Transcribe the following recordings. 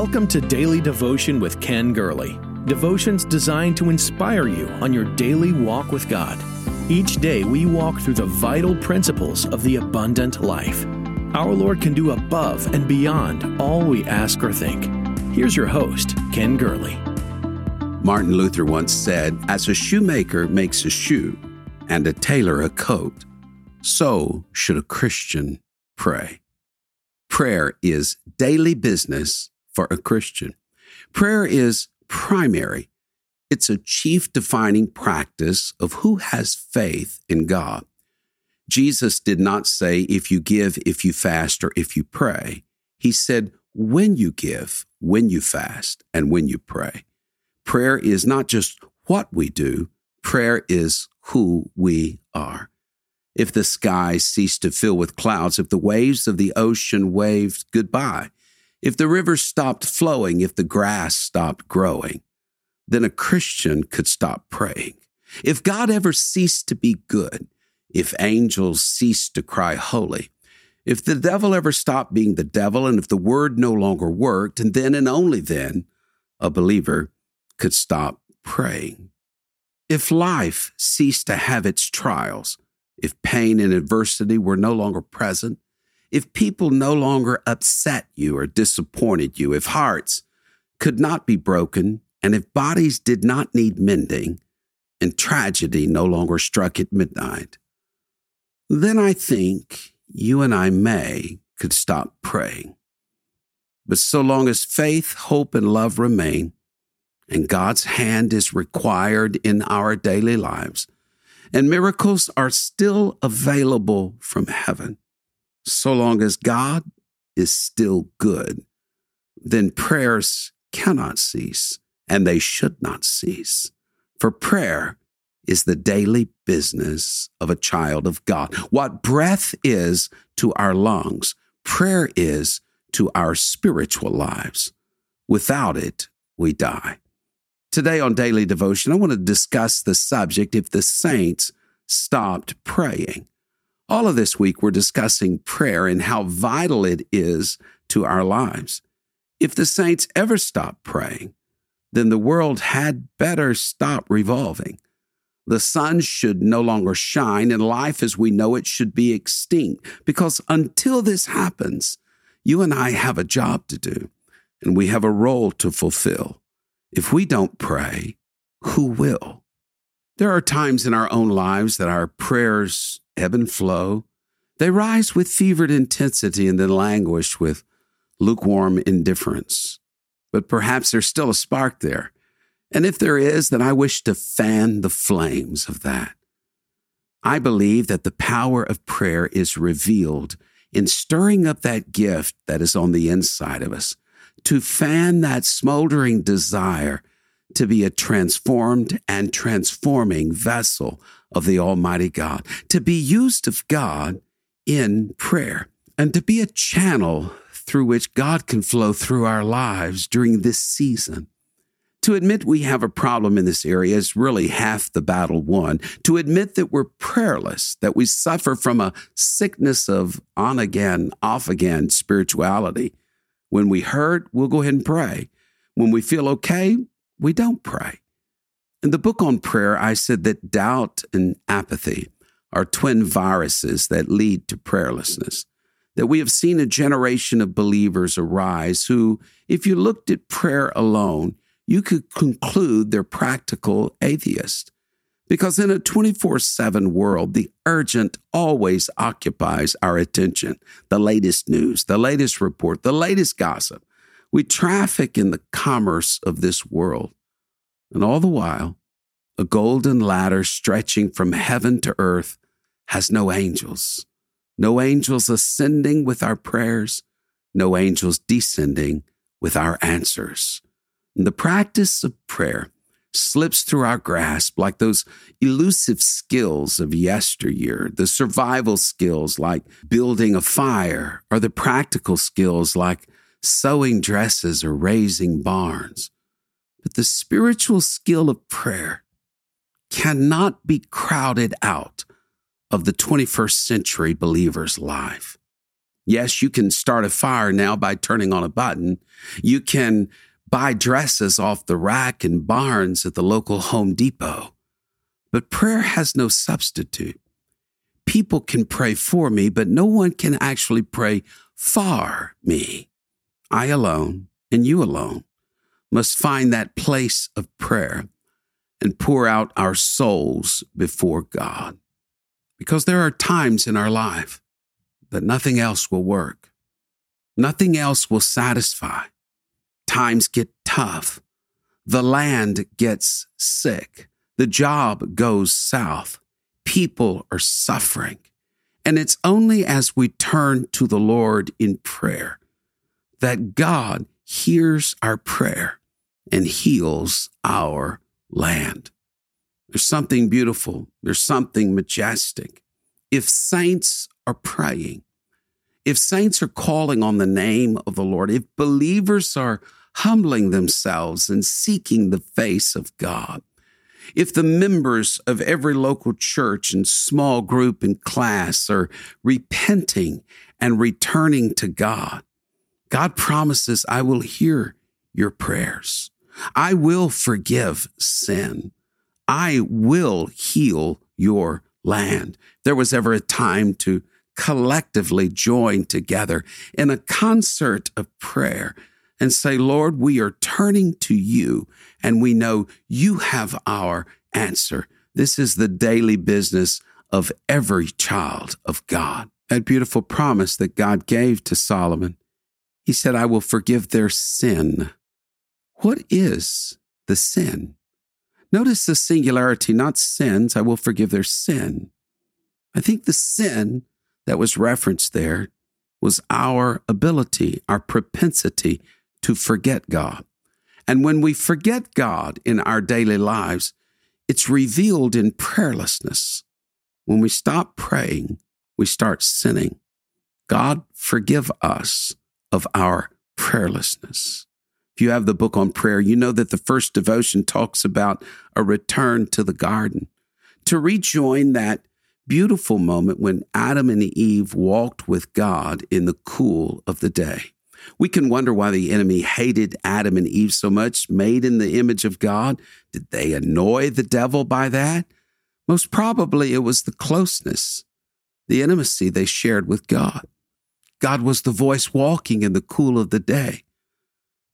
Welcome to Daily Devotion with Ken Gurley. Devotions designed to inspire you on your daily walk with God. Each day we walk through the vital principles of the abundant life. Our Lord can do above and beyond all we ask or think. Here's your host, Ken Gurley. Martin Luther once said, As a shoemaker makes a shoe and a tailor a coat, so should a Christian pray. Prayer is daily business for a Christian. Prayer is primary. It's a chief defining practice of who has faith in God. Jesus did not say, if you give, if you fast, or if you pray. He said, when you give, when you fast, and when you pray. Prayer is not just what we do, prayer is who we are. If the sky ceased to fill with clouds, if the waves of the ocean waved goodbye, if the river stopped flowing, if the grass stopped growing, then a Christian could stop praying. If God ever ceased to be good, if angels ceased to cry holy, if the devil ever stopped being the devil, and if the word no longer worked, and then and only then, a believer could stop praying. If life ceased to have its trials, if pain and adversity were no longer present, if people no longer upset you or disappointed you, if hearts could not be broken, and if bodies did not need mending, and tragedy no longer struck at midnight, then I think you and I may could stop praying. But so long as faith, hope, and love remain, and God's hand is required in our daily lives, and miracles are still available from heaven. So long as God is still good, then prayers cannot cease and they should not cease. For prayer is the daily business of a child of God. What breath is to our lungs, prayer is to our spiritual lives. Without it, we die. Today on Daily Devotion, I want to discuss the subject if the saints stopped praying. All of this week, we're discussing prayer and how vital it is to our lives. If the saints ever stop praying, then the world had better stop revolving. The sun should no longer shine, and life as we know it should be extinct. Because until this happens, you and I have a job to do, and we have a role to fulfill. If we don't pray, who will? There are times in our own lives that our prayers ebb and flow. They rise with fevered intensity and then languish with lukewarm indifference. But perhaps there's still a spark there. And if there is, then I wish to fan the flames of that. I believe that the power of prayer is revealed in stirring up that gift that is on the inside of us to fan that smoldering desire to be a transformed and transforming vessel of the Almighty God, to be used of God in prayer, and to be a channel through which God can flow through our lives during this season. To admit we have a problem in this area is really half the battle won. To admit that we're prayerless, that we suffer from a sickness of on again, off again spirituality, when we hurt, we'll go ahead and pray. When we feel okay, we don't pray. In the book on prayer, I said that doubt and apathy are twin viruses that lead to prayerlessness. That we have seen a generation of believers arise who, if you looked at prayer alone, you could conclude they're practical atheists. Because in a 24 7 world, the urgent always occupies our attention. The latest news, the latest report, the latest gossip. We traffic in the commerce of this world. And all the while, a golden ladder stretching from heaven to earth has no angels, no angels ascending with our prayers, no angels descending with our answers. And the practice of prayer slips through our grasp like those elusive skills of yesteryear, the survival skills like building a fire, or the practical skills like sewing dresses or raising barns. But the spiritual skill of prayer cannot be crowded out of the 21st century believer's life. Yes, you can start a fire now by turning on a button. You can buy dresses off the rack in barns at the local Home Depot. But prayer has no substitute. People can pray for me, but no one can actually pray for me. I alone and you alone must find that place of prayer and pour out our souls before God. Because there are times in our life that nothing else will work. Nothing else will satisfy. Times get tough. The land gets sick. The job goes south. People are suffering. And it's only as we turn to the Lord in prayer that God hears our prayer and heals our land. There's something beautiful. There's something majestic. If saints are praying, if saints are calling on the name of the Lord, if believers are humbling themselves and seeking the face of God, if the members of every local church and small group and class are repenting and returning to God, God promises, I will hear your prayers. I will forgive sin. I will heal your land. There was ever a time to collectively join together in a concert of prayer and say, Lord, we are turning to you and we know you have our answer. This is the daily business of every child of God. That beautiful promise that God gave to Solomon. He said, I will forgive their sin. What is the sin? Notice the singularity, not sins. I will forgive their sin. I think the sin that was referenced there was our ability, our propensity to forget God. And when we forget God in our daily lives, it's revealed in prayerlessness. When we stop praying, we start sinning. God, forgive us of our prayerlessness. If you have the book on prayer, you know that the first devotion talks about a return to the garden, to rejoin that beautiful moment when Adam and Eve walked with God in the cool of the day. We can wonder why the enemy hated Adam and Eve so much, made in the image of God. Did they annoy the devil by that? Most probably it was the closeness, the intimacy they shared with God. God was the voice walking in the cool of the day.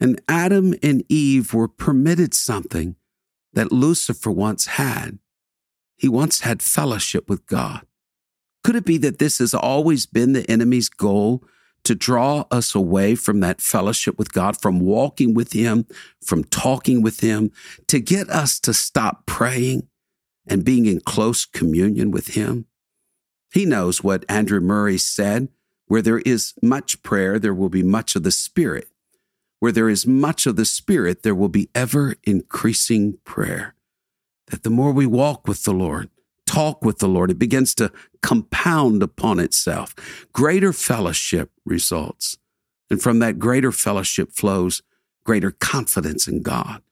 And Adam and Eve were permitted something that Lucifer once had. He once had fellowship with God. Could it be that this has always been the enemy's goal to draw us away from that fellowship with God, from walking with Him, from talking with Him, to get us to stop praying and being in close communion with Him? He knows what Andrew Murray said where there is much prayer, there will be much of the Spirit. Where there is much of the Spirit, there will be ever increasing prayer that the more we walk with the Lord, talk with the Lord, it begins to compound upon itself. Greater fellowship results. And from that greater fellowship flows greater confidence in God.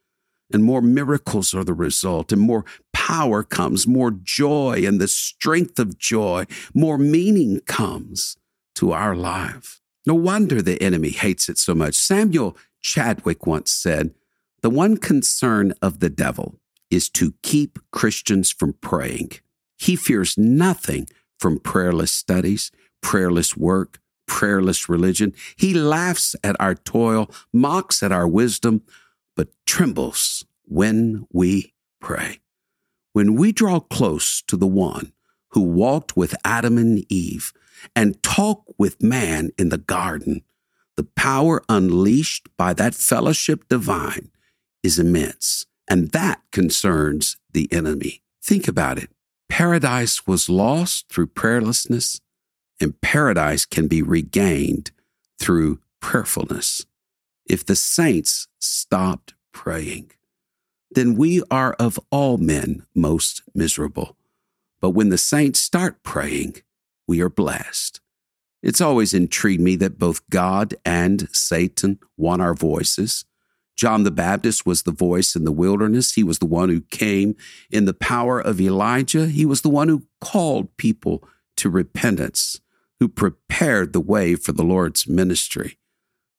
And more miracles are the result, and more power comes, more joy and the strength of joy, more meaning comes to our life. No wonder the enemy hates it so much. Samuel Chadwick once said, The one concern of the devil is to keep Christians from praying. He fears nothing from prayerless studies, prayerless work, prayerless religion. He laughs at our toil, mocks at our wisdom, but trembles when we pray. When we draw close to the one who walked with Adam and Eve and talk with man in the garden, the power unleashed by that fellowship divine is immense. And that concerns the enemy. Think about it. Paradise was lost through prayerlessness, and paradise can be regained through prayerfulness. If the saints stopped praying, then we are of all men most miserable. But when the saints start praying, we are blessed. It's always intrigued me that both God and Satan want our voices. John the Baptist was the voice in the wilderness. He was the one who came in the power of Elijah. He was the one who called people to repentance, who prepared the way for the Lord's ministry.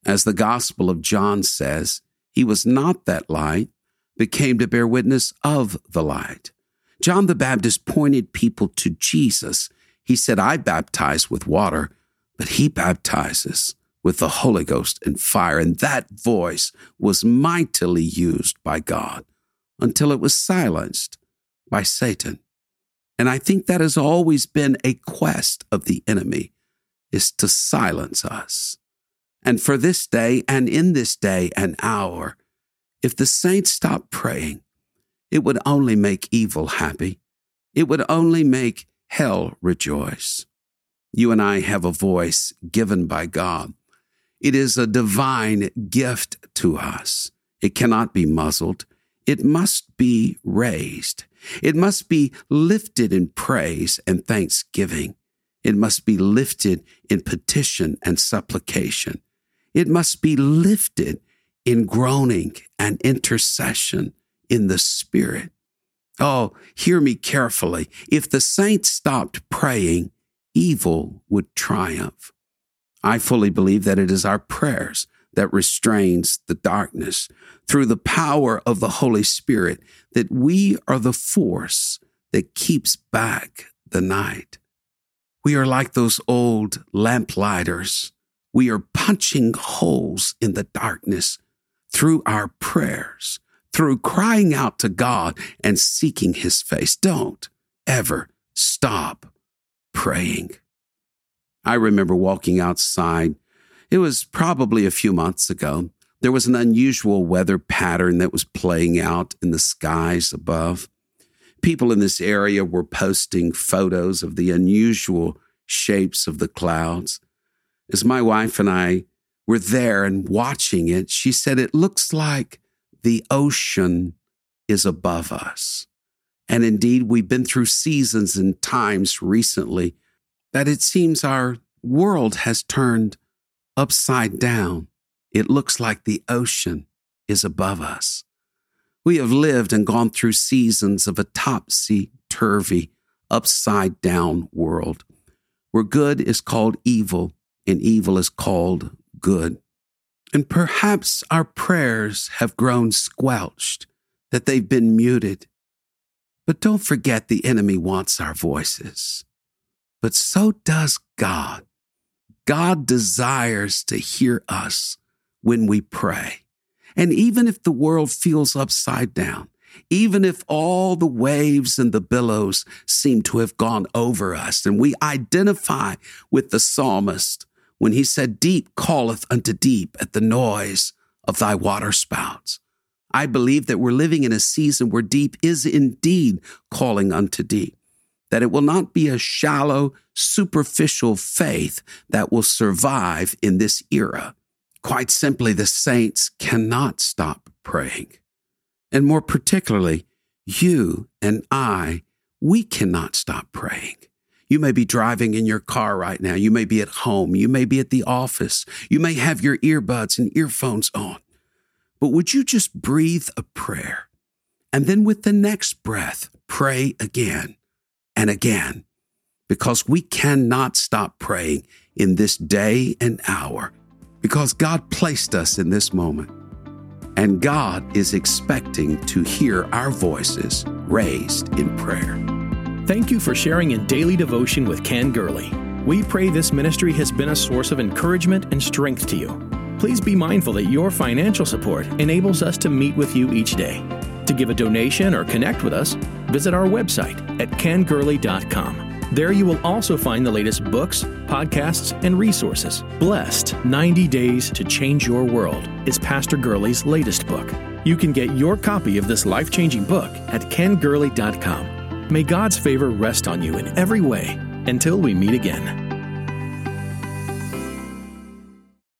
As the Gospel of John says, he was not that light, but came to bear witness of the light. John the Baptist pointed people to Jesus. He said, I baptize with water, but he baptizes with the Holy Ghost and fire. And that voice was mightily used by God until it was silenced by Satan. And I think that has always been a quest of the enemy is to silence us. And for this day and in this day and hour, if the saints stop praying, it would only make evil happy. It would only make hell rejoice. You and I have a voice given by God. It is a divine gift to us. It cannot be muzzled. It must be raised. It must be lifted in praise and thanksgiving. It must be lifted in petition and supplication. It must be lifted in groaning and intercession in the Spirit. Oh, hear me carefully. If the saints stopped praying, evil would triumph. I fully believe that it is our prayers that restrains the darkness through the power of the Holy Spirit, that we are the force that keeps back the night. We are like those old lamplighters we are punching holes in the darkness through our prayers, through crying out to God and seeking his face. Don't ever stop praying. I remember walking outside. It was probably a few months ago. There was an unusual weather pattern that was playing out in the skies above. People in this area were posting photos of the unusual shapes of the clouds as my wife and I were there and watching it, she said, It looks like the ocean is above us. And indeed, we've been through seasons and times recently that it seems our world has turned upside down. It looks like the ocean is above us. We have lived and gone through seasons of a topsy turvy, upside down world where good is called evil and evil is called good. And perhaps our prayers have grown squelched, that they've been muted. But don't forget the enemy wants our voices. But so does God. God desires to hear us when we pray. And even if the world feels upside down, even if all the waves and the billows seem to have gone over us, and we identify with the psalmist when he said, Deep calleth unto deep at the noise of thy waterspouts. I believe that we're living in a season where deep is indeed calling unto deep, that it will not be a shallow, superficial faith that will survive in this era. Quite simply, the saints cannot stop praying. And more particularly, you and I, we cannot stop praying. You may be driving in your car right now. You may be at home. You may be at the office. You may have your earbuds and earphones on. But would you just breathe a prayer? And then with the next breath, pray again and again. Because we cannot stop praying in this day and hour. Because God placed us in this moment. And God is expecting to hear our voices raised in prayer. Thank you for sharing in daily devotion with Ken Gurley. We pray this ministry has been a source of encouragement and strength to you. Please be mindful that your financial support enables us to meet with you each day. To give a donation or connect with us, visit our website at kengurley.com. There you will also find the latest books, podcasts, and resources. Blessed 90 Days to Change Your World is Pastor Gurley's latest book. You can get your copy of this life changing book at kengurley.com. May God's favor rest on you in every way until we meet again.